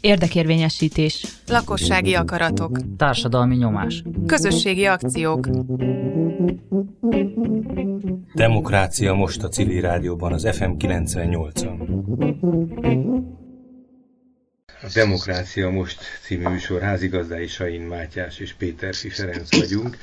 Érdekérvényesítés. Lakossági akaratok. Társadalmi nyomás. Közösségi akciók. Demokrácia most a civil rádióban az FM 98-on. A Demokrácia Most című műsor házigazdái Sain Mátyás és Péter Ferenc vagyunk,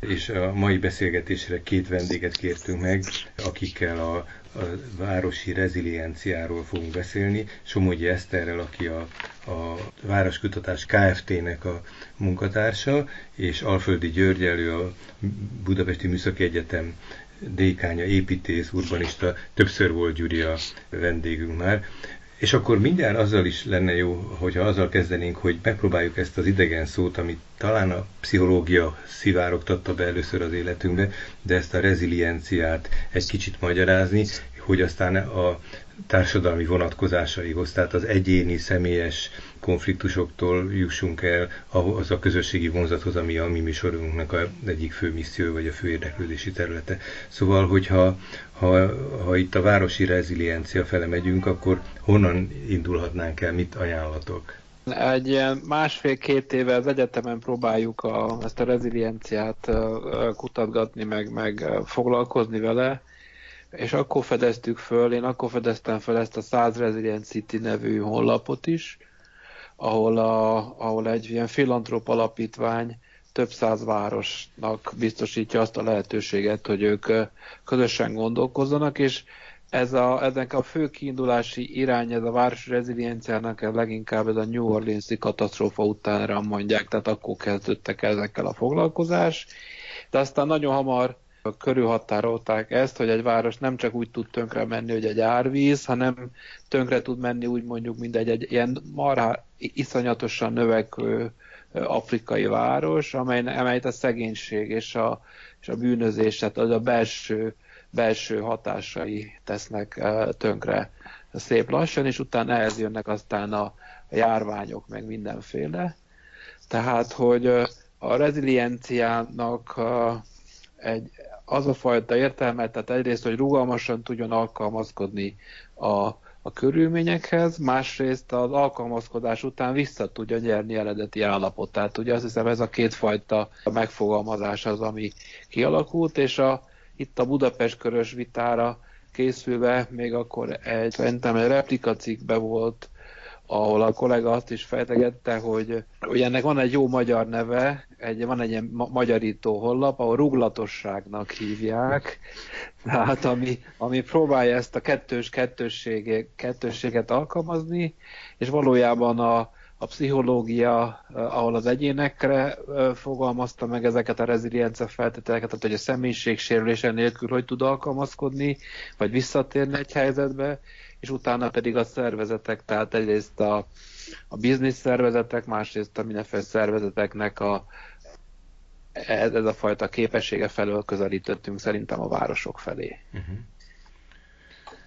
és a mai beszélgetésre két vendéget kértünk meg, akikkel a, a városi rezilienciáról fogunk beszélni. Somogyi Eszterrel, aki a, a Városkutatás Kft-nek a munkatársa, és Alföldi György elő a Budapesti Műszaki Egyetem dékánya, építész, urbanista, többször volt Gyuri a vendégünk már. És akkor mindjárt azzal is lenne jó, hogyha azzal kezdenénk, hogy megpróbáljuk ezt az idegen szót, amit talán a pszichológia szivárogtatta be először az életünkbe, de ezt a rezilienciát egy kicsit magyarázni, hogy aztán a társadalmi vonatkozásaihoz, tehát az egyéni, személyes konfliktusoktól jussunk el ahhoz a közösségi vonzathoz, ami a mi műsorunknak a egyik fő misszió, vagy a fő érdeklődési területe. Szóval, hogyha ha, ha itt a városi reziliencia fele megyünk, akkor honnan indulhatnánk el, mit ajánlatok? Egy ilyen másfél-két éve az egyetemen próbáljuk a, ezt a rezilienciát kutatgatni, meg, meg foglalkozni vele, és akkor fedeztük föl, én akkor fedeztem fel ezt a 100 Resilient City nevű honlapot is, ahol, a, ahol egy ilyen filantrop alapítvány több száz városnak biztosítja azt a lehetőséget, hogy ők közösen gondolkozzanak, és ez a, ezek a fő kiindulási irány, ez a városi rezilienciának ez leginkább ez a New Orleans-i katasztrófa utánra mondják, tehát akkor kezdődtek ezekkel a foglalkozás, de aztán nagyon hamar körülhatárolták ezt, hogy egy város nem csak úgy tud tönkre menni, hogy egy árvíz, hanem tönkre tud menni úgy mondjuk, mint egy, egy ilyen marha iszonyatosan növekvő afrikai város, amely, amelyet a szegénység és a, és a bűnözés, tehát az a belső, belső hatásai tesznek tönkre szép lassan, és utána ehhez jönnek aztán a, a járványok, meg mindenféle. Tehát, hogy a rezilienciának egy, az a fajta értelme, tehát egyrészt, hogy rugalmasan tudjon alkalmazkodni a, a körülményekhez, másrészt az alkalmazkodás után vissza tudja nyerni eredeti állapotát. Ugye azt hiszem ez a kétfajta megfogalmazás az, ami kialakult, és a, itt a Budapest körös vitára készülve még akkor egy, szerintem egy replikacikbe volt ahol a kollega azt is fejtegette, hogy, hogy ennek van egy jó magyar neve, egy, van egy ilyen ma- magyarító hollap, ahol ruglatosságnak hívják, tehát ami, ami próbálja ezt a kettős kettősséget alkalmazni, és valójában a, a pszichológia, ahol az egyénekre fogalmazta meg ezeket a reziliencia feltételeket, tehát hogy a személyiség sérülése nélkül hogy tud alkalmazkodni, vagy visszatérni egy helyzetbe, és utána pedig a szervezetek, tehát egyrészt a, a biznisz szervezetek, másrészt a mindenféle szervezeteknek a, ez, ez a fajta képessége felől közelítettünk szerintem a városok felé. Uh-huh.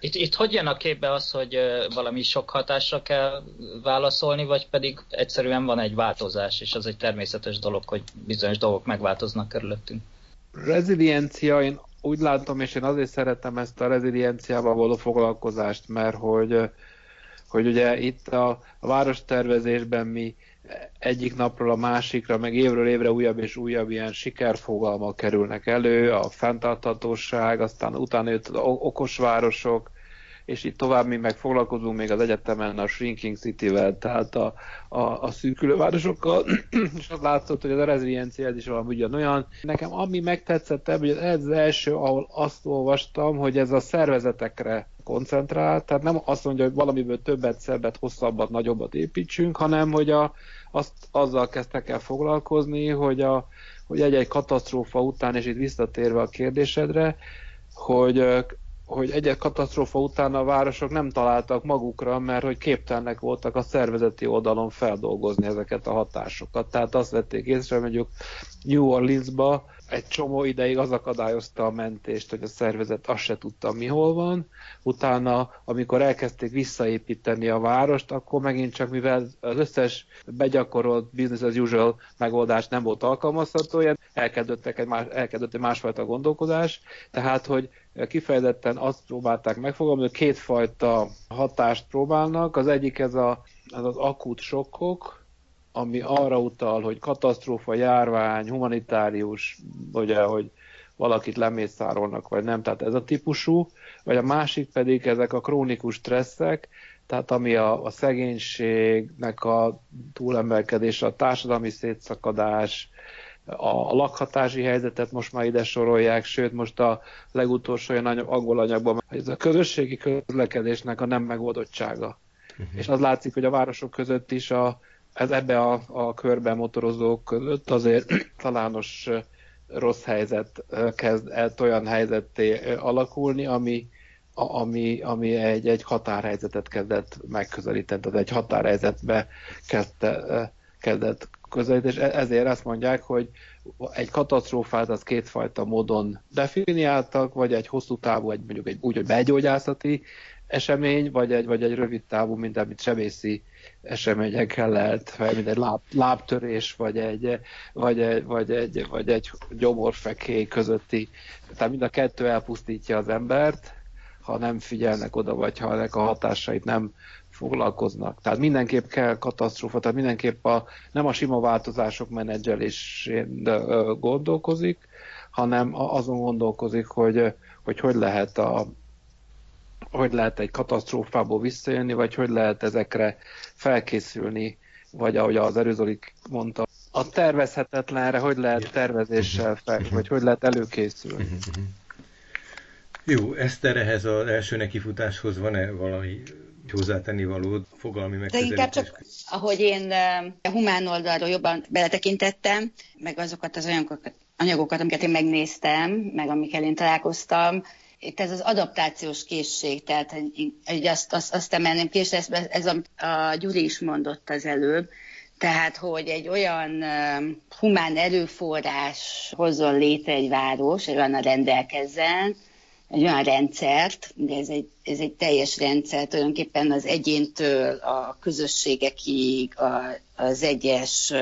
Itt, itt hogy jön a képbe az, hogy valami sok hatásra kell válaszolni, vagy pedig egyszerűen van egy változás, és az egy természetes dolog, hogy bizonyos dolgok megváltoznak körülöttünk? Reziliencia, én úgy látom, és én azért szeretem ezt a rezilienciával való foglalkozást, mert hogy, hogy ugye itt a, a várostervezésben mi egyik napról a másikra, meg évről évre újabb és újabb ilyen sikerfogalmak kerülnek elő, a fenntarthatóság, aztán utána jött az okos városok, és itt tovább mi meg foglalkozunk még az egyetemen a Shrinking City-vel, tehát a, a, a szűkülő városokkal, és az látszott, hogy az a reziliencia ez is valami ugyanolyan. Nekem ami megtetszett ebből, hogy ez az első, ahol azt olvastam, hogy ez a szervezetekre koncentrál, tehát nem azt mondja, hogy valamiből többet, szebbet, hosszabbat, nagyobbat építsünk, hanem hogy a, azt azzal kezdtek el foglalkozni, hogy, a, hogy egy-egy katasztrófa után, és itt visszatérve a kérdésedre, hogy hogy egy katasztrófa után a városok nem találtak magukra, mert hogy képtelnek voltak a szervezeti oldalon feldolgozni ezeket a hatásokat. Tehát azt vették észre, mondjuk New Orleansba egy csomó ideig az akadályozta a mentést, hogy a szervezet azt se tudta, mi hol van. Utána, amikor elkezdték visszaépíteni a várost, akkor megint csak, mivel az összes begyakorolt business as usual megoldás nem volt alkalmazható, ilyen elkezdődtek egy más, másfajta gondolkodás, tehát, hogy kifejezetten azt próbálták megfogalmazni, hogy kétfajta hatást próbálnak. Az egyik ez a, az, az akut sokkok, ami arra utal, hogy katasztrófa, járvány, humanitárius, ugye, hogy valakit lemészárolnak, vagy nem, tehát ez a típusú, vagy a másik pedig ezek a krónikus stresszek, tehát ami a, a szegénységnek a túlemelkedése, a társadalmi szétszakadás, a lakhatási helyzetet most már ide sorolják, sőt most a legutolsó olyan anyag, angol anyagban, ez a közösségi közlekedésnek a nem megoldottsága. Uh-huh. És az látszik, hogy a városok között is a, ez ebbe a, a körben motorozók között azért talános rossz helyzet kezd el olyan helyzetté alakulni, ami, ami, ami egy, egy határhelyzetet kezdett megközelíteni, tehát egy határhelyzetbe kezdte, kezdett közelíteni, és e, ezért azt mondják, hogy egy katasztrófát az kétfajta módon definiáltak, vagy egy hosszú távú, egy, mondjuk egy, úgy, hogy belgyógyászati esemény, vagy egy, vagy egy rövid távú, mint amit sebészi eseményekkel lehet, mint egy láb, lábtörés, vagy egy, vagy, egy, vagy, egy, vagy egy gyomorfekély közötti. Tehát mind a kettő elpusztítja az embert, ha nem figyelnek oda, vagy ha ennek a hatásait nem foglalkoznak. Tehát mindenképp kell katasztrófa, tehát mindenképp a, nem a sima változások menedzselésén gondolkozik, hanem azon gondolkozik, hogy hogy, hogy lehet a, hogy lehet egy katasztrófából visszajönni, vagy hogy lehet ezekre felkészülni, vagy ahogy az Erőzolik mondta, a tervezhetetlenre hogy lehet tervezéssel fel, vagy hogy lehet előkészülni. Jó, Eszter, ehhez az első nekifutáshoz van-e valami hozzátenni valód, fogalmi megközelítés? De inkább csak, ahogy én a humán oldalról jobban beletekintettem, meg azokat az anyagokat, anyagokat, amiket én megnéztem, meg amikkel én találkoztam, itt ez az adaptációs készség, tehát hogy azt, azt, azt emelném ki, és ez, ez a, a Gyuri is mondott az előbb, tehát, hogy egy olyan uh, humán erőforrás hozzon létre egy város, egy olyan rendelkezzen, egy olyan rendszert, de ez egy, ez egy teljes rendszer, tulajdonképpen az egyéntől a közösségekig, a, az egyes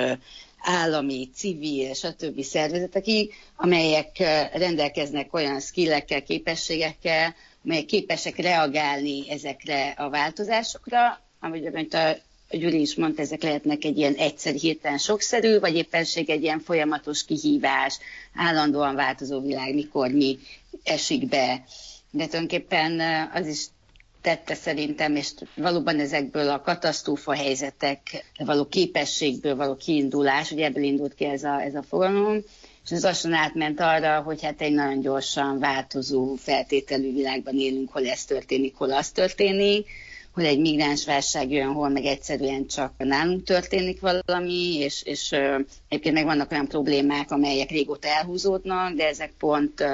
állami, civil, stb. szervezetekig, amelyek rendelkeznek olyan skillekkel, képességekkel, amelyek képesek reagálni ezekre a változásokra, amit a Gyuri is mondta, ezek lehetnek egy ilyen egyszer hirtelen sokszerű, vagy éppenség egy ilyen folyamatos kihívás, állandóan változó világ, mikor mi esik be. De tulajdonképpen az is tette szerintem, és valóban ezekből a katasztrófa helyzetek való képességből való kiindulás, ugye ebből indult ki ez a, ez a fogalom, és ez lassan átment arra, hogy hát egy nagyon gyorsan változó feltételű világban élünk, hol ez történik, hol az történik, hogy egy migránsválság jön, hol meg egyszerűen csak nálunk történik valami, és, és egyébként meg vannak olyan problémák, amelyek régóta elhúzódnak, de ezek pont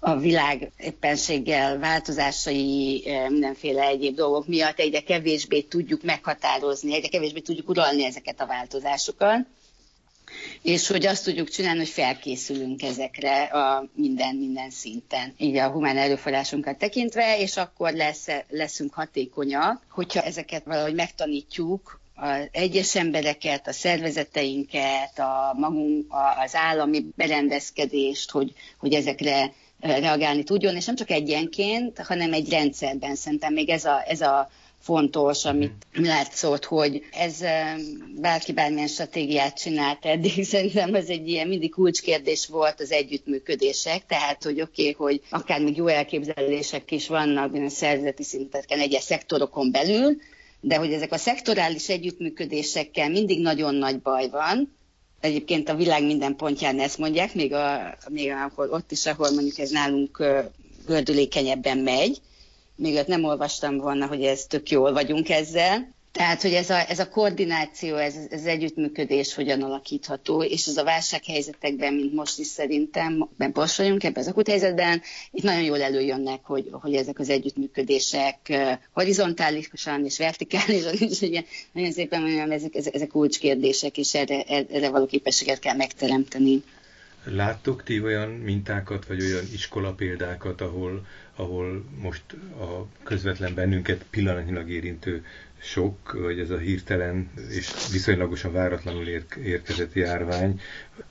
a világ éppenséggel változásai, eh, mindenféle egyéb dolgok miatt egyre kevésbé tudjuk meghatározni, egyre kevésbé tudjuk uralni ezeket a változásokat, és hogy azt tudjuk csinálni, hogy felkészülünk ezekre a minden, minden szinten, így a humán erőforrásunkat tekintve, és akkor lesz, leszünk hatékonyak, hogyha ezeket valahogy megtanítjuk, az egyes embereket, a szervezeteinket, a magunk, az állami berendezkedést, hogy, hogy ezekre reagálni tudjon, és nem csak egyenként, hanem egy rendszerben. Szerintem még ez a, ez a fontos, amit látszott, hogy ez bárki bármilyen stratégiát csinált eddig, szerintem ez egy ilyen mindig kulcskérdés volt az együttműködések, tehát hogy oké, okay, hogy akár még jó elképzelések is vannak a szervezeti szinteken egyes szektorokon belül, de hogy ezek a szektorális együttműködésekkel mindig nagyon nagy baj van, Egyébként a világ minden pontján ezt mondják, még, a, még ahol, ott is, ahol mondjuk ez nálunk gördülékenyebben megy. Még ott nem olvastam volna, hogy ez tök jól vagyunk ezzel. Tehát, hogy ez a, ez a koordináció, ez, ez együttműködés hogyan alakítható, és ez a válsághelyzetekben, mint most is szerintem, ben vagyunk ebben az akut helyzetben, itt nagyon jól előjönnek, hogy, hogy ezek az együttműködések horizontálisan és vertikálisan is, ugye, nagyon szépen mondjam, ezek, ezek kulcskérdések, és erre, erre való képességet kell megteremteni. Láttok ti olyan mintákat, vagy olyan iskola példákat, ahol, ahol most a közvetlen bennünket pillanatnyilag érintő sok, vagy ez a hirtelen és viszonylagosan váratlanul érkezett járvány,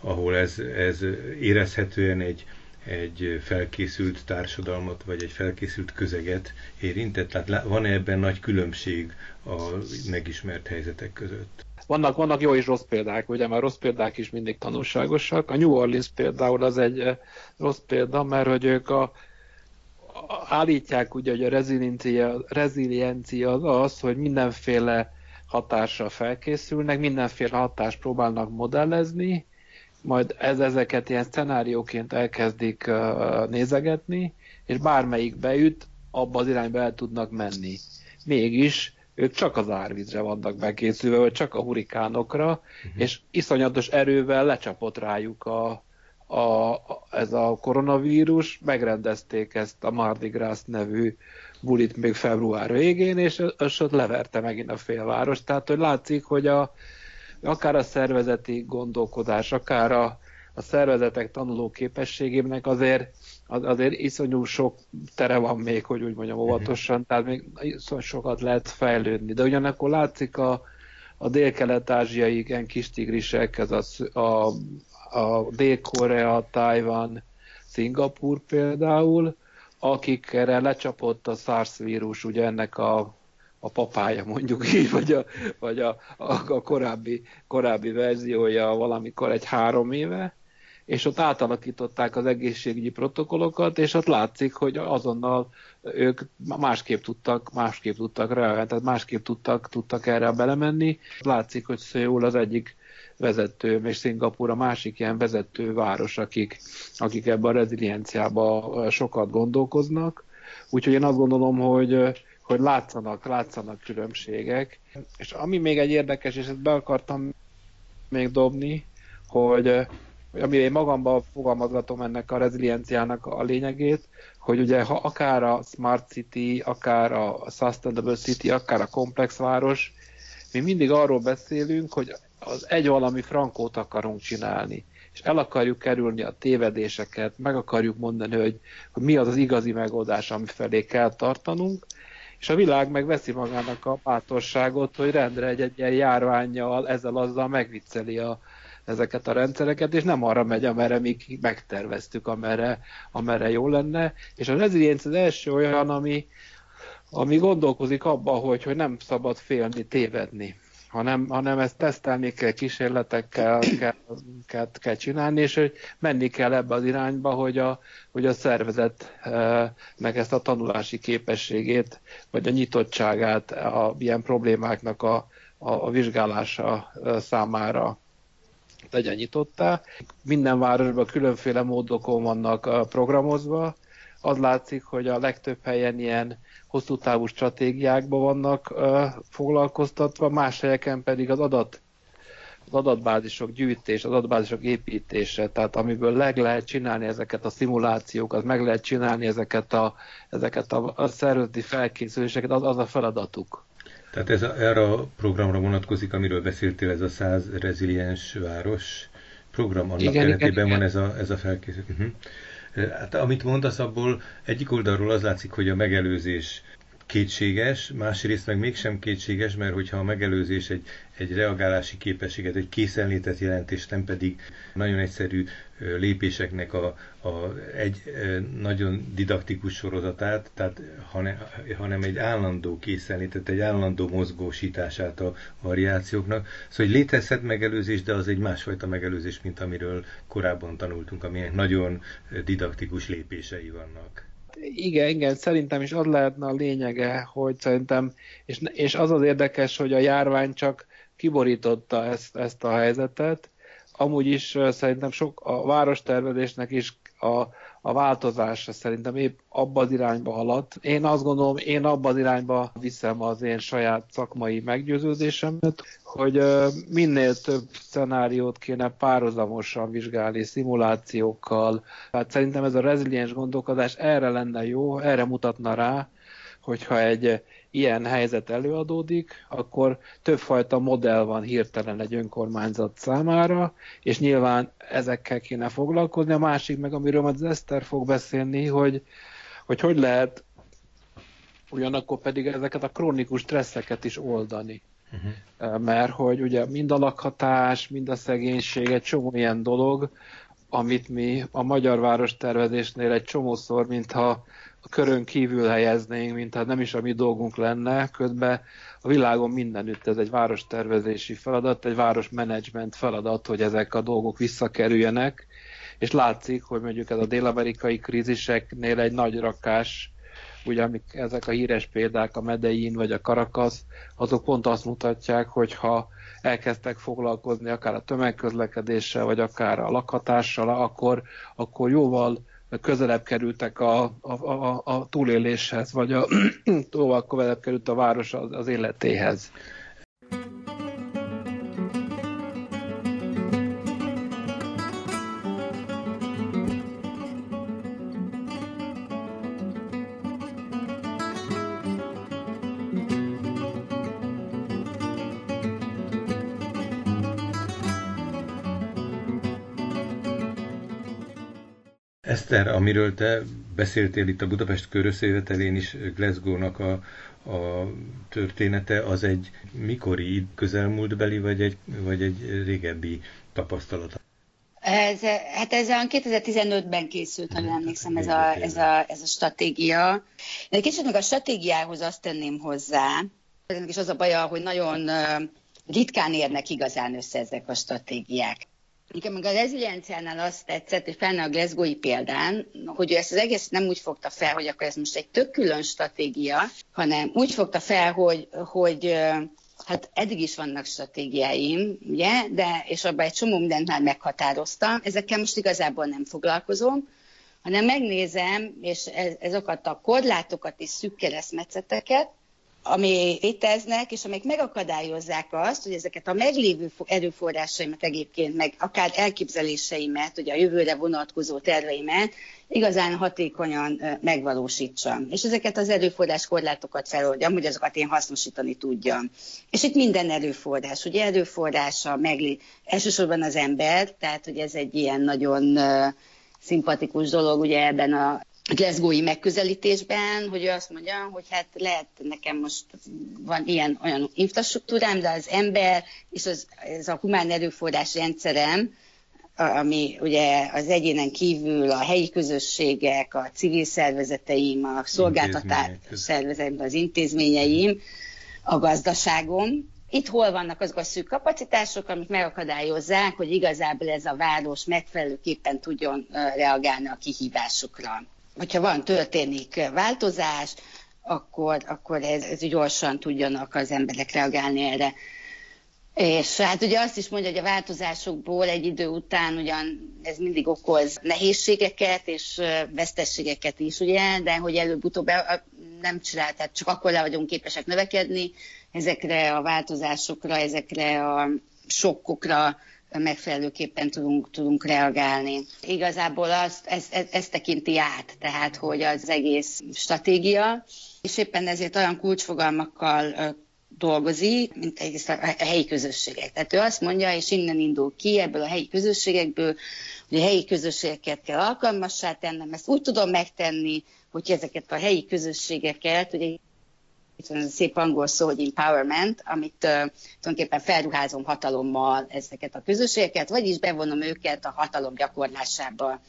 ahol ez, ez érezhetően egy, egy felkészült társadalmat, vagy egy felkészült közeget érintett? Tehát van-e ebben nagy különbség a megismert helyzetek között? Vannak, vannak jó és rossz példák, ugye, mert rossz példák is mindig tanulságosak. A New Orleans például az egy eh, rossz példa, mert hogy ők a, állítják ugye, hogy a reziliencia, reziliencia az az, hogy mindenféle hatásra felkészülnek, mindenféle hatást próbálnak modellezni, majd ez, ezeket ilyen szenárióként elkezdik uh, nézegetni, és bármelyik beüt, abba az irányba el tudnak menni. Mégis ők csak az árvízre vannak bekészülve, vagy csak a hurikánokra, uh-huh. és iszonyatos erővel lecsapott rájuk a, a, ez a koronavírus, megrendezték ezt a Mardi Gras nevű bulit még február végén, és, és ott leverte megint a félváros. Tehát, hogy látszik, hogy a, akár a szervezeti gondolkodás, akár a, a szervezetek tanuló képességének azért, az, azért iszonyú sok tere van még, hogy úgy mondjam óvatosan, tehát még iszonyú sokat lehet fejlődni. De ugyanakkor látszik a, a dél-kelet-ázsiai ilyen kis tigrisek, ez a, a, a Dél-Korea, Tajvan, Szingapur például, akikre lecsapott a SARS vírus, ugye ennek a a papája mondjuk így, vagy a, vagy a, a, a korábbi, korábbi verziója valamikor egy három éve, és ott átalakították az egészségügyi protokollokat, és ott látszik, hogy azonnal ők másképp tudtak, másképp tudtak reagálni, tehát másképp tudtak, tudtak erre belemenni. Látszik, hogy Szőul az egyik vezető, és Szingapúr a másik ilyen vezető város, akik, akik ebben a rezilienciában sokat gondolkoznak. Úgyhogy én azt gondolom, hogy hogy látszanak, látszanak különbségek. És ami még egy érdekes, és ezt be akartam még dobni, hogy ami én magamban fogalmazgatom ennek a rezilienciának a lényegét, hogy ugye ha akár a Smart City, akár a Sustainable City, akár a komplex város, mi mindig arról beszélünk, hogy az egy valami frankót akarunk csinálni, és el akarjuk kerülni a tévedéseket, meg akarjuk mondani, hogy, hogy mi az az igazi megoldás, ami felé kell tartanunk, és a világ meg veszi magának a bátorságot, hogy rendre egy, egy ilyen járványjal, ezzel azzal megvicceli a, ezeket a rendszereket, és nem arra megy, amerre mi megterveztük, amerre, amerre jó lenne. És a rezilienc az első olyan, ami, ami gondolkozik abba, hogy, hogy nem szabad félni, tévedni hanem, hanem ezt tesztelni kell, kísérletekkel kell, kell, kell csinálni, és hogy menni kell ebbe az irányba, hogy a, hogy a szervezetnek ezt a tanulási képességét, vagy a nyitottságát a ilyen problémáknak a, a, a vizsgálása számára legyen nyitottá. Minden városban különféle módokon vannak programozva. Az látszik, hogy a legtöbb helyen ilyen hosszú távú stratégiákban vannak uh, foglalkoztatva, más helyeken pedig az adat az adatbázisok gyűjtés, az adatbázisok építése, tehát amiből leg lehet csinálni ezeket a szimulációkat, meg lehet csinálni ezeket a, ezeket a, a szervezeti felkészüléseket, az, az a feladatuk. Tehát ez a, erre a programra vonatkozik, amiről beszéltél, ez a 100 reziliens város program, annak igen, keretében igen, van igen. ez a, ez a felkészülés. Uh-huh. Hát amit mondasz, abból egyik oldalról az látszik, hogy a megelőzés kétséges, másrészt meg mégsem kétséges, mert hogyha a megelőzés egy, egy reagálási képességet, egy készenlétet jelent, és nem pedig nagyon egyszerű lépéseknek a, a egy nagyon didaktikus sorozatát, tehát hanem, hanem egy állandó készenlétet, egy állandó mozgósítását a variációknak. Szóval hogy létezhet megelőzés, de az egy másfajta megelőzés, mint amiről korábban tanultunk, aminek nagyon didaktikus lépései vannak igen, igen, szerintem is az lehetne a lényege, hogy szerintem, és, és az az érdekes, hogy a járvány csak kiborította ezt, ezt a helyzetet, amúgy is szerintem sok a várostervezésnek is a, a változása szerintem épp abba az irányba haladt. Én azt gondolom, én abba az irányba viszem az én saját szakmai meggyőződésemet, hogy minél több szenáriót kéne párhuzamosan vizsgálni, szimulációkkal. Hát szerintem ez a reziliens gondolkodás erre lenne jó, erre mutatna rá, hogyha egy, ilyen helyzet előadódik, akkor többfajta modell van hirtelen egy önkormányzat számára, és nyilván ezekkel kéne foglalkozni. A másik meg, amiről az Eszter fog beszélni, hogy hogy, hogy lehet ugyanakkor pedig ezeket a krónikus stresszeket is oldani. Uh-huh. Mert hogy ugye mind a lakhatás, mind a szegénység, egy csomó ilyen dolog, amit mi a magyar város tervezésnél egy csomószor, mintha a körön kívül helyeznénk, mintha nem is a mi dolgunk lenne, közben a világon mindenütt ez egy várostervezési feladat, egy városmenedzsment feladat, hogy ezek a dolgok visszakerüljenek, és látszik, hogy mondjuk ez a dél-amerikai kríziseknél egy nagy rakás, ugye amik ezek a híres példák, a Medellin vagy a Caracas, azok pont azt mutatják, hogy ha elkezdtek foglalkozni akár a tömegközlekedéssel, vagy akár a lakhatással, akkor, akkor jóval közelebb kerültek a, a, a, a túléléshez, vagy a, jóval közelebb került a város az, az életéhez. Eszter, amiről te beszéltél itt a Budapest körösszövetelén is Glasgow-nak a, a története, az egy mikori közelmúltbeli, vagy egy, vagy egy régebbi tapasztalat? Ez, hát ez a 2015-ben készült, ha emlékszem, ez a, ez, a, ez a stratégia. Egy kicsit meg a stratégiához azt tenném hozzá, is az a baja, hogy nagyon ritkán érnek igazán össze ezek a stratégiák. Nekem meg a rezilienciánál azt tetszett, és fenn a Glasgow-i példán, hogy ő ezt az egész nem úgy fogta fel, hogy akkor ez most egy tök külön stratégia, hanem úgy fogta fel, hogy, hogy hát eddig is vannak stratégiáim, ugye, de, és abban egy csomó mindent már meghatároztam, ezekkel most igazából nem foglalkozom, hanem megnézem, és ezeket a korlátokat és szűk keresztmetszeteket, ami léteznek, és amik megakadályozzák azt, hogy ezeket a meglévő erőforrásaimat egyébként, meg akár elképzeléseimet, hogy a jövőre vonatkozó terveimet igazán hatékonyan megvalósítsam. És ezeket az erőforrás korlátokat feloldjam, hogy azokat én hasznosítani tudjam. És itt minden erőforrás, ugye erőforrása meglé... elsősorban az ember, tehát hogy ez egy ilyen nagyon szimpatikus dolog ugye ebben a Glasgow-i megközelítésben, hogy ő azt mondja, hogy hát lehet nekem most van ilyen olyan infrastruktúrám, de az ember és az, ez a humán erőforrás rendszerem, ami ugye az egyénen kívül a helyi közösségek, a civil szervezeteim, a szolgáltatás szervezeteim, az intézményeim, a gazdaságom. Itt hol vannak azok a szűk kapacitások, amik megakadályozzák, hogy igazából ez a város megfelelőképpen tudjon reagálni a kihívásokra hogyha van, történik változás, akkor, akkor ez, ez gyorsan tudjanak az emberek reagálni erre. És hát ugye azt is mondja, hogy a változásokból egy idő után ugyan ez mindig okoz nehézségeket és vesztességeket is, ugye, de hogy előbb-utóbb nem csinál, tehát csak akkor le vagyunk képesek növekedni ezekre a változásokra, ezekre a sokkokra, megfelelőképpen tudunk, tudunk reagálni. Igazából azt, ez, ez, ez tekinti át, tehát hogy az egész stratégia, és éppen ezért olyan kulcsfogalmakkal dolgozik, mint egész a helyi közösségek. Tehát ő azt mondja, és innen indul ki ebből a helyi közösségekből, hogy a helyi közösségeket kell alkalmassá tennem, ezt úgy tudom megtenni, hogy ezeket a helyi közösségeket, ugye itt van ez a szép angol szó, hogy empowerment, amit uh, tulajdonképpen felruházom hatalommal ezeket a közösségeket, vagyis bevonom őket a hatalom gyakorlásába.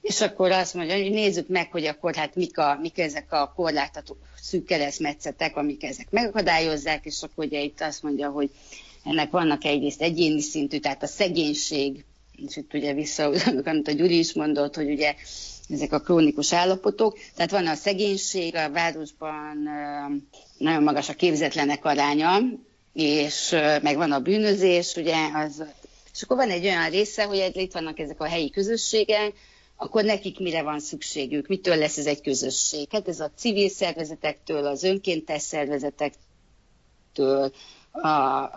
És akkor azt mondja, hogy nézzük meg, hogy akkor hát mik, a, mik ezek a korlátható szűk keresztmetszetek, amik ezek megakadályozzák, és akkor ugye itt azt mondja, hogy ennek vannak egyrészt egyéni szintű, tehát a szegénység, és itt ugye vissza, amit a Gyuri is mondott, hogy ugye ezek a krónikus állapotok. Tehát van a szegénység, a városban nagyon magas a képzetlenek aránya, és meg van a bűnözés, ugye, az, és akkor van egy olyan része, hogy itt vannak ezek a helyi közösségek, akkor nekik mire van szükségük, mitől lesz ez egy közösség. Hát ez a civil szervezetektől, az önkéntes szervezetektől, a,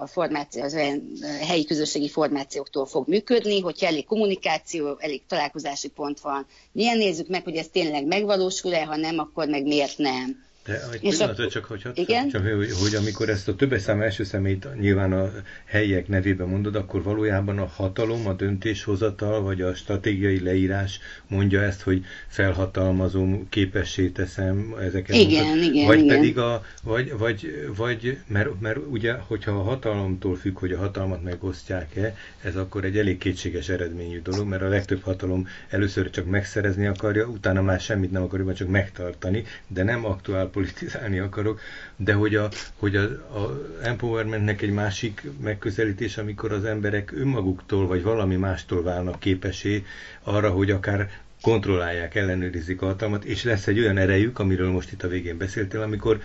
a formáció, az olyan helyi közösségi formációktól fog működni, hogyha elég kommunikáció, elég találkozási pont van. Milyen nézzük meg, hogy ez tényleg megvalósul-e, ha nem, akkor meg miért nem. De egy pillanatra csak, hogy, igen? csak, hogy, hogy amikor ezt a többes szám első szemét nyilván a helyiek nevében mondod, akkor valójában a hatalom, a döntéshozatal, vagy a stratégiai leírás mondja ezt, hogy felhatalmazom, képessé teszem ezeket. Igen, mutat, igen, Vagy igen. pedig a, vagy, vagy, vagy mert, mert ugye, hogyha a hatalomtól függ, hogy a hatalmat megosztják-e, ez akkor egy elég kétséges eredményű dolog, mert a legtöbb hatalom először csak megszerezni akarja, utána már semmit nem akarja, csak megtartani, de nem aktuál politizálni akarok, de hogy a, hogy a, a empowermentnek egy másik megközelítés, amikor az emberek önmaguktól vagy valami mástól válnak képesé arra, hogy akár kontrollálják, ellenőrizik a hatalmat, és lesz egy olyan erejük, amiről most itt a végén beszéltél, amikor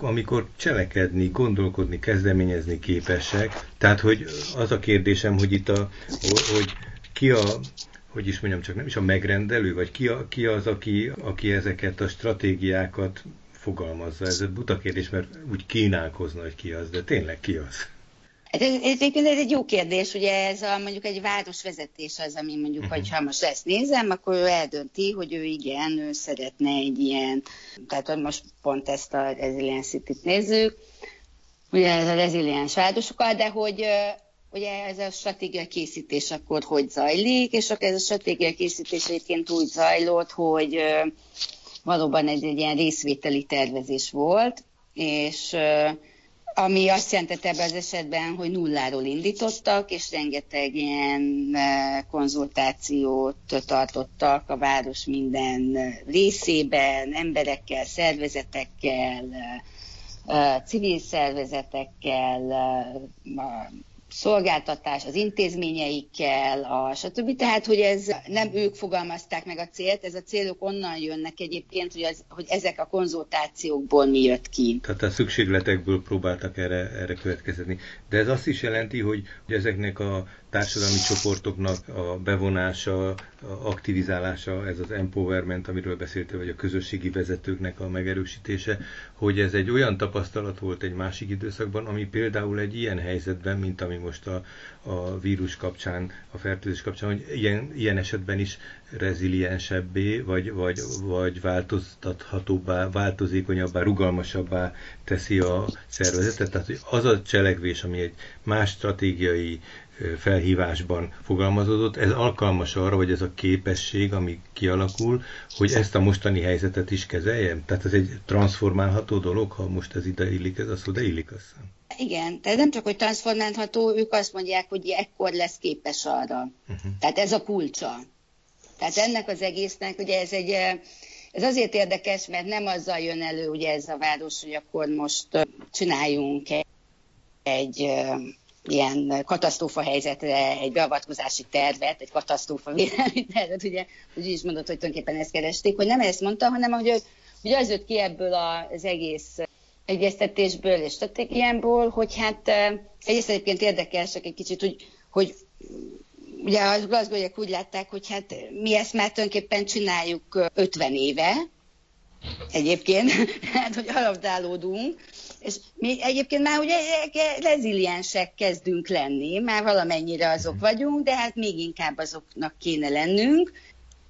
amikor cselekedni, gondolkodni, kezdeményezni képesek. Tehát, hogy az a kérdésem, hogy itt a, hogy ki a, hogy is mondjam, csak nem is a megrendelő, vagy ki, a, ki az, aki, aki ezeket a stratégiákat fogalmazza. Ez egy buta kérdés, mert úgy kínálkozna, hogy ki az, de tényleg ki az? Hát ez, ez, ez egy jó kérdés, ugye ez a, mondjuk egy városvezetés az, ami mondjuk, uh-huh. hogy ha most ezt nézem, akkor ő eldönti, hogy ő igen, ő szeretne egy ilyen, tehát hogy most pont ezt a Resilience City-t nézzük, ugye ez a reziliens városokkal, de hogy ugye ez a stratégia készítés akkor hogy zajlik, és akkor ez a stratégia készítés egyébként úgy zajlott, hogy valóban egy, egy ilyen részvételi tervezés volt, és ami azt jelentette ebben az esetben, hogy nulláról indítottak, és rengeteg ilyen konzultációt tartottak a város minden részében, emberekkel, szervezetekkel, civil szervezetekkel, szolgáltatás, az intézményeikkel, a stb. Tehát, hogy ez nem ők fogalmazták meg a célt, ez a célok onnan jönnek egyébként, hogy, az, hogy ezek a konzultációkból mi jött ki. Tehát a szükségletekből próbáltak erre, erre következni. De ez azt is jelenti, hogy, hogy ezeknek a társadalmi csoportoknak a bevonása, aktivizálása, ez az empowerment, amiről beszéltél, vagy a közösségi vezetőknek a megerősítése, hogy ez egy olyan tapasztalat volt egy másik időszakban, ami például egy ilyen helyzetben, mint ami most a, a vírus kapcsán, a fertőzés kapcsán, hogy ilyen, ilyen esetben is reziliensebbé, vagy, vagy, vagy változtathatóbbá, változékonyabbá, rugalmasabbá teszi a szervezetet. Tehát hogy az a cselekvés, ami egy más stratégiai felhívásban fogalmazódott, ez alkalmas arra, hogy ez a képesség, ami kialakul, hogy ezt a mostani helyzetet is kezeljem? Tehát ez egy transformálható dolog, ha most ez ide illik, ez a szó, de illik azt Igen, tehát nem csak, hogy transformálható, ők azt mondják, hogy ekkor lesz képes arra. Uh-huh. Tehát ez a kulcsa. Tehát ennek az egésznek, ugye ez egy ez azért érdekes, mert nem azzal jön elő ugye ez a város, hogy akkor most csináljunk egy, egy ilyen katasztrófa helyzetre egy beavatkozási tervet, egy katasztrófa védelmi tervet, ugye, úgy is mondott, hogy tulajdonképpen ezt keresték, hogy nem ezt mondta, hanem hogy, hogy az jött ki ebből az egész egyeztetésből és stratégiámból, hogy hát egyrészt egyébként érdekesek egy kicsit, hogy, hogy ugye a gazgóiak úgy látták, hogy hát mi ezt már tulajdonképpen csináljuk 50 éve, egyébként, hát hogy alapdálódunk, és mi egyébként már ugye reziliensek kezdünk lenni, már valamennyire azok vagyunk, de hát még inkább azoknak kéne lennünk.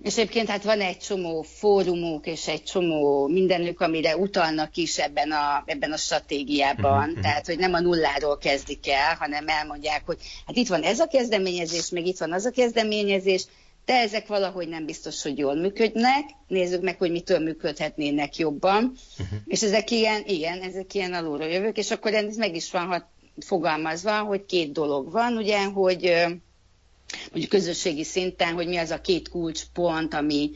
És egyébként hát van egy csomó fórumuk és egy csomó mindenük, amire utalnak is ebben a, ebben a stratégiában. Mm-hmm. Tehát, hogy nem a nulláról kezdik el, hanem elmondják, hogy hát itt van ez a kezdeményezés, meg itt van az a kezdeményezés, de ezek valahogy nem biztos, hogy jól működnek. Nézzük meg, hogy mitől működhetnének jobban. Uh-huh. És ezek ilyen, igen, ezek ilyen alulról jövők, és akkor ez meg is van hat, fogalmazva, hogy két dolog van, ugye, hogy mondjuk közösségi szinten, hogy mi az a két kulcspont, ami,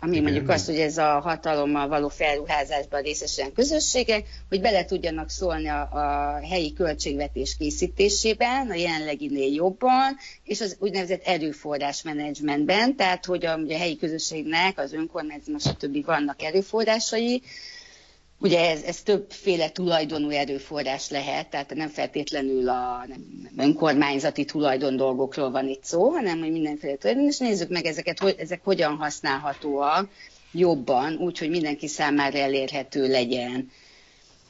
ami Igen. mondjuk azt, hogy ez a hatalommal való felruházásban részesen közösségek, hogy bele tudjanak szólni a, a helyi költségvetés készítésében, a jelenleginél jobban, és az úgynevezett erőforrás menedzsmentben, tehát hogy a, a helyi közösségnek, az önkormányzatnak, stb. vannak erőforrásai, Ugye ez, ez többféle tulajdonú erőforrás lehet, tehát nem feltétlenül a nem, önkormányzati tulajdon dolgokról van itt szó, hanem hogy mindenféle tulajdon, és nézzük meg ezeket, hogy ezek hogyan használhatóak jobban, úgy, hogy mindenki számára elérhető legyen.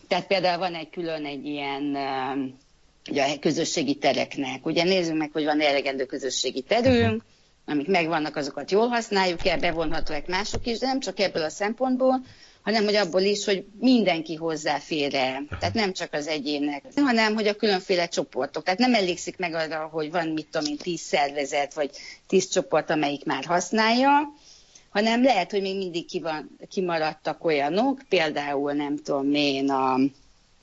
Tehát például van egy külön egy ilyen ugye a közösségi tereknek. Ugye nézzük meg, hogy van elegendő közösségi terünk, amik megvannak, azokat jól használjuk el, bevonhatóak mások is, de nem csak ebből a szempontból, hanem hogy abból is, hogy mindenki hozzáfér -e. Tehát nem csak az egyének, hanem hogy a különféle csoportok. Tehát nem elégszik meg arra, hogy van mit tudom én, tíz szervezet, vagy tíz csoport, amelyik már használja, hanem lehet, hogy még mindig ki van, kimaradtak olyanok, például nem tudom én, a,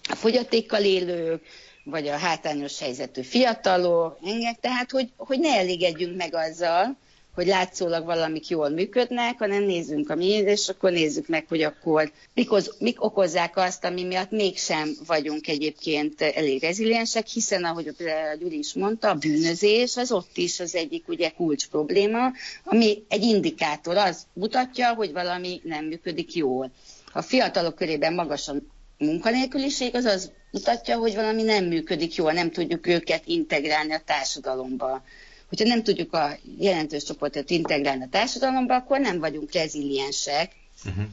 a fogyatékkal élők, vagy a hátrányos helyzetű fiatalok, engek, tehát hogy, hogy ne elégedjünk meg azzal, hogy látszólag valamik jól működnek, hanem nézzünk a miért, és akkor nézzük meg, hogy akkor mik, mik okozzák azt, ami miatt mégsem vagyunk egyébként elég reziliensek, hiszen ahogy a Gyuri is mondta, a bűnözés az ott is az egyik ugye kulcs probléma, ami egy indikátor, az mutatja, hogy valami nem működik jól. A fiatalok körében magas a munkanélküliség, az az mutatja, hogy valami nem működik jól, nem tudjuk őket integrálni a társadalomba hogyha nem tudjuk a jelentős csoportot integrálni a társadalomba, akkor nem vagyunk reziliensek. Uh-huh.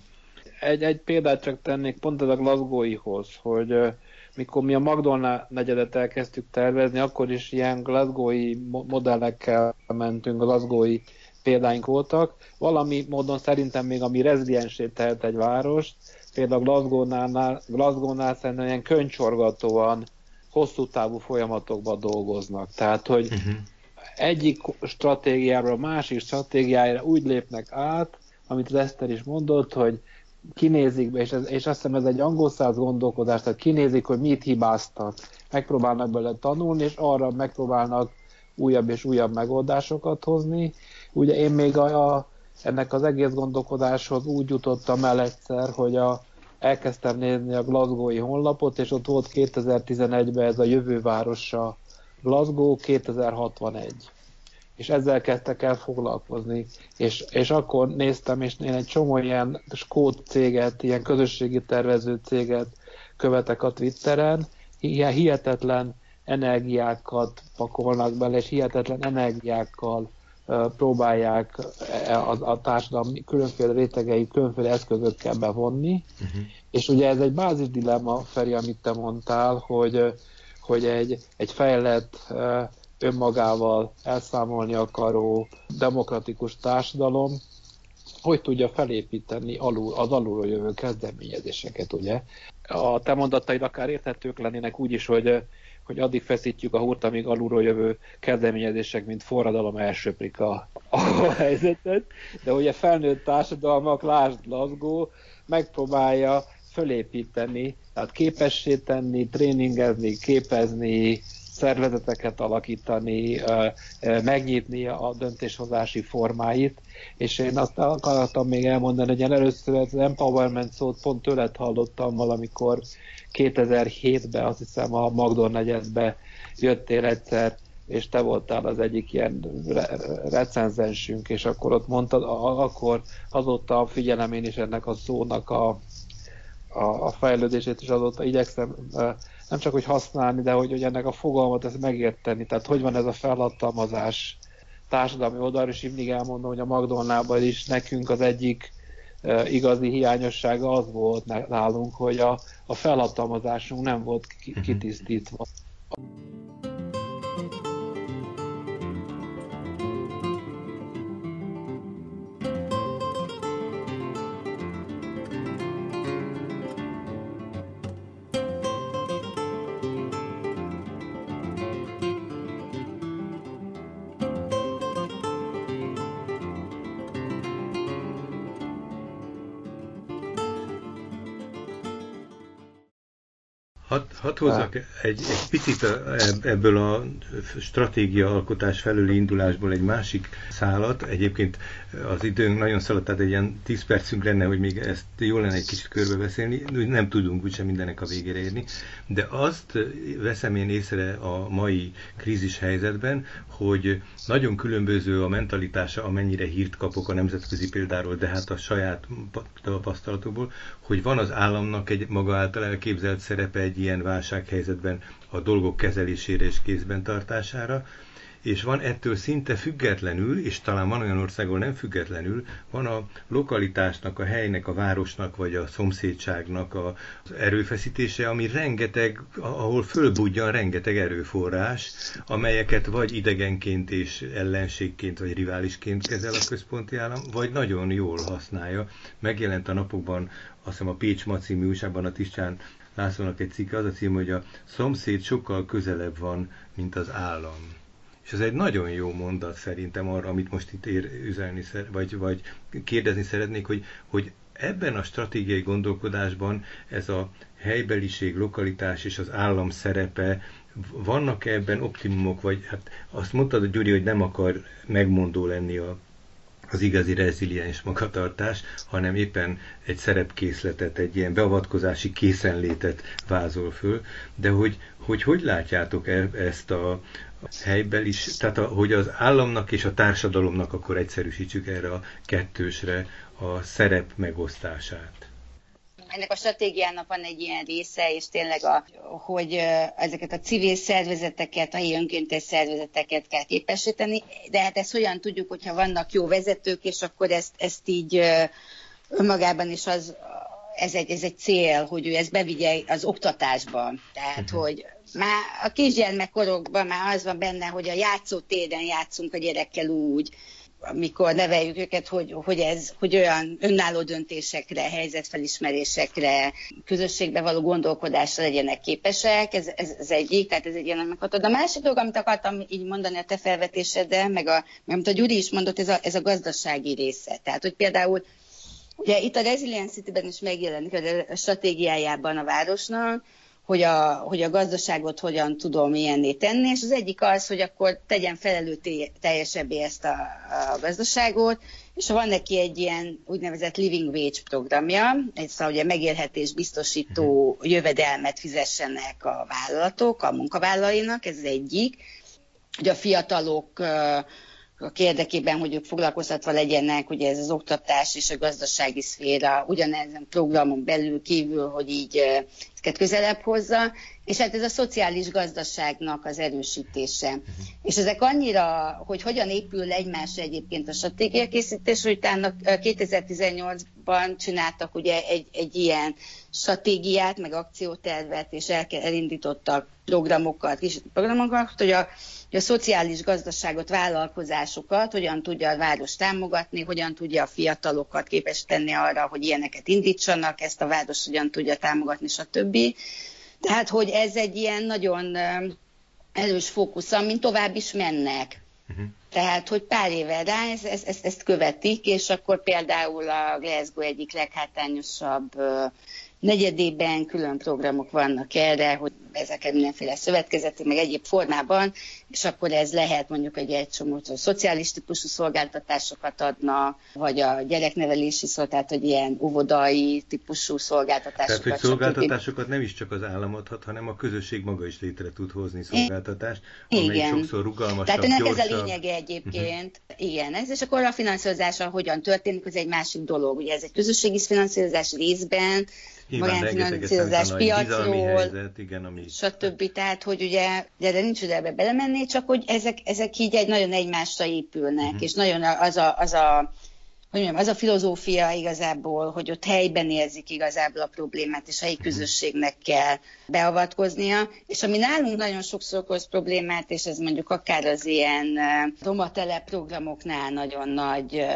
Egy, egy példát csak tennék pont ez a Glasgowihoz, hogy uh, mikor mi a McDonald negyedet elkezdtük tervezni, akkor is ilyen Glasgowi modellekkel mentünk, Glasgowi példáink voltak. Valami módon szerintem még ami reziliensé tehet egy várost, például Glasgow-nál, Glasgow-nál szerintem ilyen könycsorgatóan hosszú távú folyamatokban dolgoznak. Tehát, hogy uh-huh egyik stratégiáról a másik stratégiára úgy lépnek át, amit az Eszter is mondott, hogy kinézik be, és, ez, és azt hiszem ez egy angol száz gondolkodás, tehát kinézik, hogy mit hibáztak, megpróbálnak bele tanulni, és arra megpróbálnak újabb és újabb megoldásokat hozni. Ugye én még a, a, ennek az egész gondolkodáshoz úgy jutottam el egyszer, hogy a, elkezdtem nézni a Glasgow-i honlapot, és ott volt 2011-ben ez a jövővárosa Glasgow 2061. És ezzel kezdtek el foglalkozni. És, és akkor néztem, és én egy csomó ilyen skót céget, ilyen közösségi tervező céget követek a Twitteren, ilyen hihetetlen energiákat pakolnak bele, és hihetetlen energiákkal próbálják e, a, a társadalom különféle rétegei, különféle eszközökkel bevonni. Uh-huh. És ugye ez egy bázis dilemma, Feri, amit te mondtál, hogy hogy egy, egy fejlett, önmagával elszámolni akaró demokratikus társadalom hogy tudja felépíteni alul, az alulról jövő kezdeményezéseket, ugye? A te mondataid akár érthetők lennének úgy is, hogy, hogy addig feszítjük a húrt, amíg alulról jövő kezdeményezések, mint forradalom elsöprik a, a helyzetet, de ugye felnőtt társadalmak, lásd Glasgow, megpróbálja fölépíteni, tehát képessé tenni, tréningezni, képezni, szervezeteket alakítani, megnyitni a döntéshozási formáit, és én azt akartam még elmondani, hogy én először az empowerment szót pont tőled hallottam valamikor 2007-ben, azt hiszem a Magdor negyedbe jöttél egyszer, és te voltál az egyik ilyen recenzensünk, és akkor ott mondtad, akkor azóta figyelem én is ennek a szónak a, a, a fejlődését is azóta igyekszem nem csak hogy használni, de hogy, hogy ennek a fogalmat ezt megérteni. Tehát hogy van ez a felhatalmazás társadalmi oldalra, és mindig elmondom, hogy a McDonald's is nekünk az egyik igazi hiányossága az volt nálunk, hogy a, a felhatalmazásunk nem volt mhm. kitisztítva. Hozzak egy, egy picit ebből a stratégia alkotás felüli indulásból egy másik szálat. Egyébként az időnk nagyon szaladt, tehát egy ilyen 10 percünk lenne, hogy még ezt jól lenne egy kicsit körbebeszélni. Nem tudunk úgysem mindenek a végére érni. De azt veszem én észre a mai krízis helyzetben, hogy nagyon különböző a mentalitása, amennyire hírt kapok a nemzetközi példáról, de hát a saját tapasztalatokból, hogy van az államnak egy maga által elképzelt szerepe egy ilyen válsághelyzetben a dolgok kezelésére és kézben tartására, és van ettől szinte függetlenül, és talán van olyan országból nem függetlenül, van a lokalitásnak, a helynek, a városnak, vagy a szomszédságnak az erőfeszítése, ami rengeteg, ahol fölbudjan rengeteg erőforrás, amelyeket vagy idegenként és ellenségként, vagy riválisként kezel a központi állam, vagy nagyon jól használja. Megjelent a napokban, azt hiszem a Pécs Ma című újságban a Tisztán Lászlónak egy cikke, az a cím, hogy a szomszéd sokkal közelebb van, mint az állam. És ez egy nagyon jó mondat szerintem arra, amit most itt ér, üzelni, vagy, vagy kérdezni szeretnék, hogy, hogy ebben a stratégiai gondolkodásban ez a helybeliség, lokalitás és az állam szerepe, vannak -e ebben optimumok, vagy hát azt mondtad, Gyuri, hogy nem akar megmondó lenni a az igazi reziliens magatartás, hanem éppen egy szerepkészletet, egy ilyen beavatkozási készenlétet vázol föl, de hogy hogy, hogy látjátok e, ezt a helyben is, tehát a, hogy az államnak és a társadalomnak akkor egyszerűsítsük erre a kettősre a szerep megosztását? Ennek a stratégiának van egy ilyen része, és tényleg, a, hogy ezeket a civil szervezeteket, a helyi önkéntes szervezeteket kell képesíteni, de hát ezt hogyan tudjuk, hogyha vannak jó vezetők, és akkor ezt, ezt így önmagában is az, ez egy, ez egy cél, hogy ő ezt bevigye az oktatásba. Tehát, uh-huh. hogy már a kisgyermekkorokban már az van benne, hogy a játszótéren játszunk a gyerekkel úgy, amikor neveljük őket, hogy, hogy ez, hogy olyan önálló döntésekre, helyzetfelismerésekre, közösségbe való gondolkodásra legyenek képesek, ez, ez, ez egyik, tehát ez egy ilyen meghatod. A másik dolog, amit akartam így mondani a te felvetéseddel, meg a, amit a Gyuri is mondott, ez a, ez a gazdasági része. Tehát, hogy például Ugye itt a Resilience City-ben is megjelenik a stratégiájában a városnak, hogy a, hogy a gazdaságot hogyan tudom ilyenné tenni, és az egyik az, hogy akkor tegyen felelő teljesebbé ezt a, a gazdaságot, és van neki egy ilyen úgynevezett living wage programja, egy szóval ugye megélhetés biztosító mhm. jövedelmet fizessenek a vállalatok, a munkavállalóinak, ez az egyik, hogy a fiatalok a érdekében, hogy ők foglalkoztatva legyenek, ugye ez az oktatás és a gazdasági szféra ugyanezen programon belül kívül, hogy így ezeket közelebb hozza, és hát ez a szociális gazdaságnak az erősítése. Uh-huh. És ezek annyira, hogy hogyan épül egymásra egyébként a stratégiakészítés, hogy utána 2018-ban csináltak ugye egy, egy ilyen stratégiát, meg akciótervet, és el, elindítottak programokat, kis programokat, hogy a hogy a szociális gazdaságot, vállalkozásokat hogyan tudja a város támogatni, hogyan tudja a fiatalokat képes tenni arra, hogy ilyeneket indítsanak, ezt a város hogyan tudja támogatni, stb. Tehát, hogy ez egy ilyen nagyon erős fókusz, amin tovább is mennek. Uh-huh. Tehát, hogy pár éve rá ezt, ezt, ezt, ezt követik, és akkor például a Glasgow egyik leghátányosabb negyedében külön programok vannak erre, hogy ezeket mindenféle szövetkezeti, meg egyéb formában, és akkor ez lehet mondjuk egy egy csomó szociális típusú szolgáltatásokat adna, vagy a gyereknevelési szolgáltat, hogy ilyen óvodai típusú szolgáltatásokat. Tehát, hogy szolgáltatásokat nem is csak az állam adhat, hanem a közösség maga is létre tud hozni szolgáltatást, amely Igen. sokszor rugalmasabb, Tehát ennek ez a lényege egyébként. Uh-huh. Igen, ez, és akkor a finanszírozása hogyan történik, az egy másik dolog. Ugye ez egy közösségi finanszírozás részben, magánfinanszírozás piacról, helyzet, igen, ami... stb. Tehát, hogy ugye, de nincs oda ebbe belemenni, csak hogy ezek, ezek így egy nagyon egymásra épülnek, uh-huh. és nagyon az a, az a hogy mondjam, az a filozófia igazából, hogy ott helyben érzik igazából a problémát, és a helyi közösségnek kell beavatkoznia, és ami nálunk nagyon sokszor okoz problémát, és ez mondjuk akár az ilyen roma programoknál nagyon nagy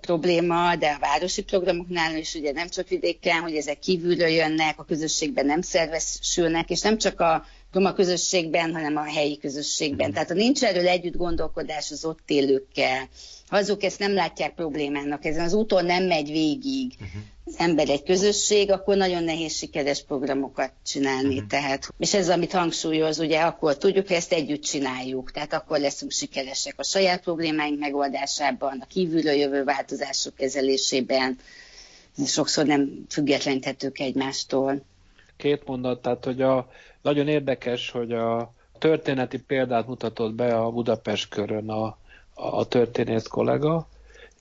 probléma, de a városi programoknál is ugye nem csak vidéken, hogy ezek kívülről jönnek, a közösségben nem szervesülnek, és nem csak a roma közösségben, hanem a helyi közösségben. Tehát ha nincs erről együtt gondolkodás az ott élőkkel, azok ezt nem látják problémának, ezen az úton nem megy végig uh-huh. az ember egy közösség, akkor nagyon nehéz sikeres programokat csinálni. Uh-huh. Tehát, és ez, amit hangsúlyoz, ugye akkor tudjuk, hogy ezt együtt csináljuk, tehát akkor leszünk sikeresek a saját problémáink megoldásában, a kívülről jövő változások kezelésében, sokszor nem függetleníthetők egymástól. Két mondat, tehát hogy a, nagyon érdekes, hogy a történeti példát mutatott be a Budapest körön a a történész kollega,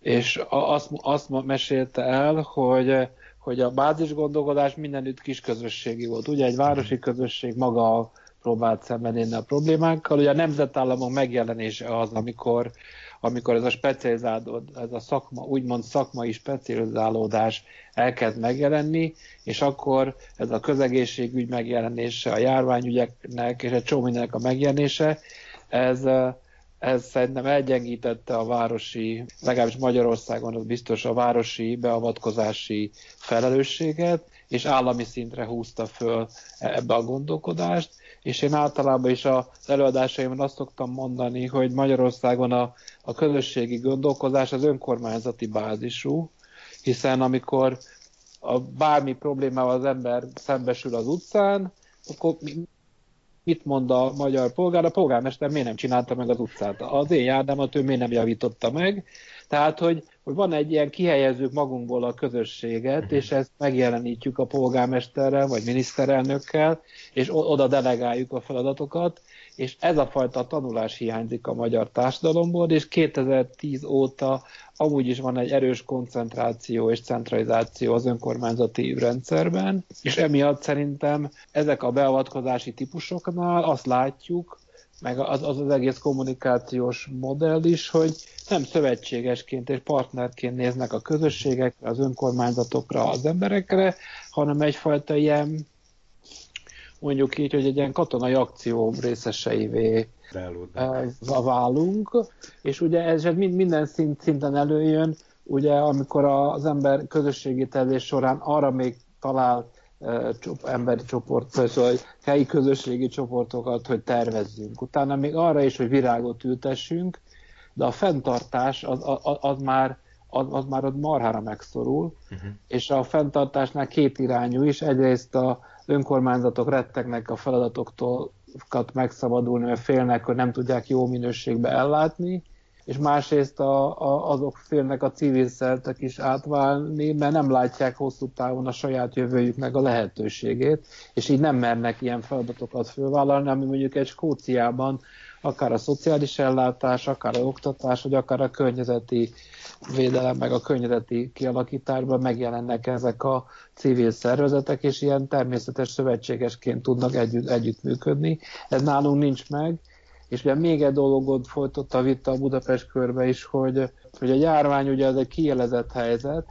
és azt, azt mesélte el, hogy, hogy a bázis gondolkodás mindenütt kis közösségi volt. Ugye egy városi közösség maga próbált szembenézni a problémákkal. Ugye a nemzetállamok megjelenése az, amikor, amikor ez a specializálód, ez a szakma, úgymond szakmai specializálódás elkezd megjelenni, és akkor ez a közegészségügy megjelenése, a járványügyeknek és egy csomó mindennek a megjelenése, ez, ez szerintem elgyengítette a városi, legalábbis Magyarországon az biztos a városi beavatkozási felelősséget, és állami szintre húzta föl ebbe a gondolkodást, és én általában is az előadásaimban azt szoktam mondani, hogy Magyarországon a, a közösségi gondolkozás az önkormányzati bázisú, hiszen amikor a bármi problémával az ember szembesül az utcán, akkor mit mond a magyar polgár? A polgármester miért nem csinálta meg az utcát? Az én járdámat ő miért nem javította meg? Tehát, hogy, hogy van egy ilyen kihelyezzük magunkból a közösséget, és ezt megjelenítjük a polgármesterrel, vagy miniszterelnökkel, és oda delegáljuk a feladatokat, és ez a fajta tanulás hiányzik a magyar társadalomból, és 2010 óta amúgy is van egy erős koncentráció és centralizáció az önkormányzati rendszerben, és emiatt szerintem ezek a beavatkozási típusoknál azt látjuk, meg az, az az egész kommunikációs modell is, hogy nem szövetségesként és partnerként néznek a közösségekre, az önkormányzatokra, az emberekre, hanem egyfajta ilyen, mondjuk így, hogy egy ilyen katonai akció részeseivé válunk, és ugye ez minden szint, szinten előjön, ugye amikor az ember közösségi tevés során arra még talál emberi csoport, szóval helyi közösségi csoportokat, hogy tervezzünk. Utána még arra is, hogy virágot ültessünk, de a fenntartás az, az, az már az, az már ott marhára megszorul, uh-huh. és a fenntartásnál két irányú is. Egyrészt a önkormányzatok rettegnek a feladatoktól megszabadulni, mert félnek, hogy nem tudják jó minőségbe ellátni, és másrészt a, a, azok félnek a civil szertek is átválni, mert nem látják hosszú távon a saját jövőjüknek a lehetőségét, és így nem mernek ilyen feladatokat fölvállalni, ami mondjuk egy Skóciában akár a szociális ellátás, akár a oktatás, vagy akár a környezeti védelem, meg a környezeti kialakításban megjelennek ezek a civil szervezetek, és ilyen természetes szövetségesként tudnak együtt, együttműködni. Ez nálunk nincs meg, és ugye még egy dologot folytott a vita a Budapest körbe is, hogy, hogy a járvány ugye ez egy kielezett helyzet,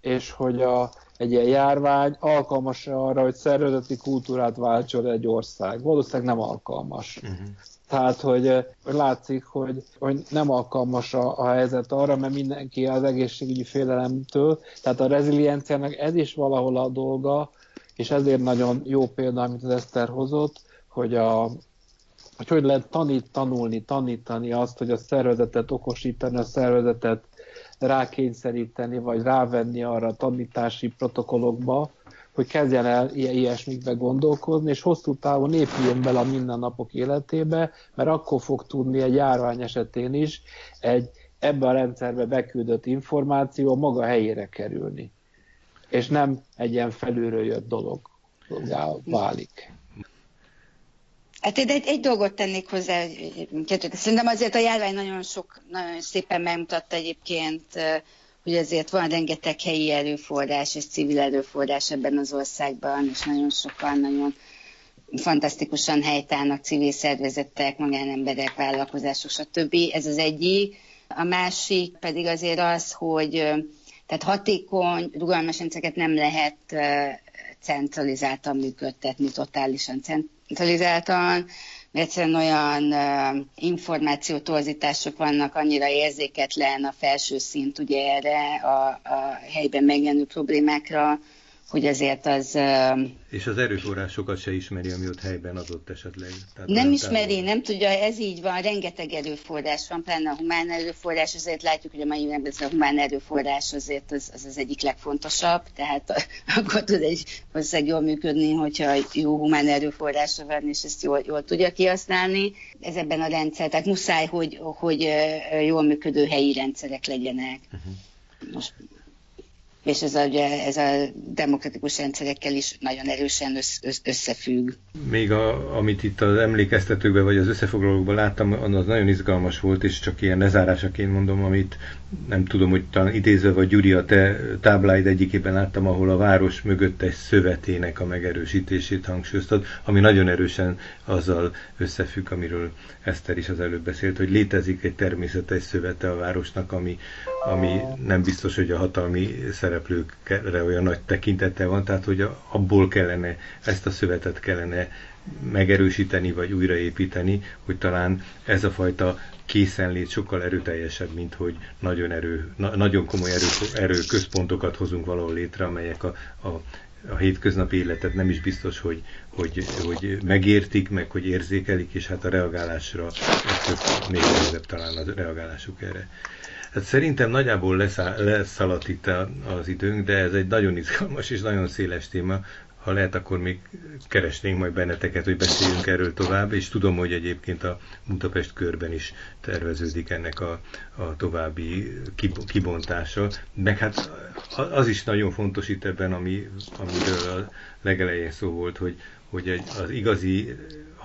és hogy a, egy ilyen járvány alkalmas arra, hogy szervezeti kultúrát váltson egy ország. Valószínűleg nem alkalmas. Uh-huh. Tehát, hogy látszik, hogy, hogy nem alkalmas a, a helyzet arra, mert mindenki az egészségügyi félelemtől, tehát a rezilienciának ez is valahol a dolga, és ezért nagyon jó példa, amit az Eszter hozott, hogy a, hogy hogy lehet tanít, tanulni, tanítani azt, hogy a szervezetet okosítani, a szervezetet rákényszeríteni, vagy rávenni arra a tanítási protokollokba, hogy kezdjen el ilyesmikbe gondolkozni, és hosszú távon épüljön bele a mindennapok életébe, mert akkor fog tudni egy járvány esetén is egy ebbe a rendszerbe beküldött információ maga helyére kerülni. És nem egy ilyen felülről jött dolog válik. Hát én egy, egy dolgot tennék hozzá, szerintem azért a járvány nagyon sok, nagyon szépen megmutatta egyébként, hogy azért van rengeteg helyi erőforrás és civil erőforrás ebben az országban, és nagyon sokan nagyon fantasztikusan helytállnak civil szervezetek, magánemberek, vállalkozások, stb. Ez az egyik. A másik pedig azért az, hogy tehát hatékony, rugalmas rendszereket nem lehet centralizáltan működtetni, totálisan centralizáltan, egyszerűen olyan uh, információtorzítások vannak annyira érzéketlen a felső szint ugye erre a, a helyben megjelenő problémákra, hogy azért az... És az erőforrásokat se ismeri, ami ott helyben adott esetleg. Tehát nem ismeri, távol. nem tudja, ez így van, rengeteg erőforrás van, pláne a humán erőforrás, azért látjuk, hogy a mai évben a humán erőforrás azért az, az az egyik legfontosabb, tehát akkor tud egy valószínűleg jól működni, hogyha jó humán erőforrásra van, és ezt jól, jól tudja kihasználni. Ez ebben a rendszer, tehát muszáj, hogy, hogy jól működő helyi rendszerek legyenek. Uh-huh. Most és ez a, ugye, ez a demokratikus rendszerekkel is nagyon erősen össz, össz, összefügg. Még a, amit itt az emlékeztetőkben vagy az összefoglalókban láttam, az nagyon izgalmas volt, és csak ilyen lezárásaként mondom, amit nem tudom, hogy talán idézve vagy Gyuri a te tábláid egyikében láttam, ahol a város mögöttes szövetének a megerősítését hangsúlyoztad, ami nagyon erősen azzal összefügg, amiről Eszter is az előbb beszélt, hogy létezik egy természetes szövete a városnak, ami, ami nem biztos, hogy a hatalmi szereplőkre olyan nagy tekintete van, tehát hogy abból kellene, ezt a szövetet kellene megerősíteni vagy újraépíteni, hogy talán ez a fajta készenlét sokkal erőteljesebb, mint hogy nagyon, erő, na, nagyon komoly erő, erőközpontokat hozunk valahol létre, amelyek a, a, a hétköznapi életet nem is biztos, hogy, hogy, hogy megértik, meg hogy érzékelik, és hát a reagálásra még nehezebb talán a reagálásuk erre. Hát szerintem nagyjából leszaladt itt az időnk, de ez egy nagyon izgalmas és nagyon széles téma, ha lehet, akkor még keresnénk majd benneteket, hogy beszéljünk erről tovább, és tudom, hogy egyébként a Budapest körben is terveződik ennek a, a további kibontása. Meg hát az is nagyon fontos itt ebben, ami, amiről a legelején szó volt, hogy, hogy egy, az igazi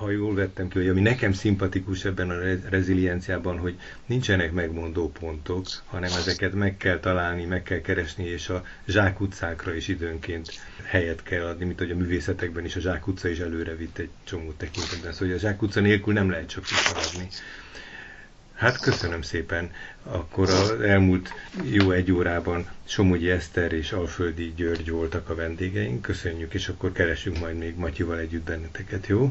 ha jól vettem ki, hogy ami nekem szimpatikus ebben a rezilienciában, hogy nincsenek megmondó pontok, hanem ezeket meg kell találni, meg kell keresni, és a zsákutcákra is időnként helyet kell adni, mint hogy a művészetekben is a zsákutca is előre vitt egy csomó tekintetben. Szóval a zsákutca nélkül nem lehet csak maradni. Hát köszönöm szépen. Akkor az elmúlt jó egy órában Somogyi Eszter és Alföldi György voltak a vendégeink. Köszönjük, és akkor keresünk majd még Matyival együtt benneteket, jó?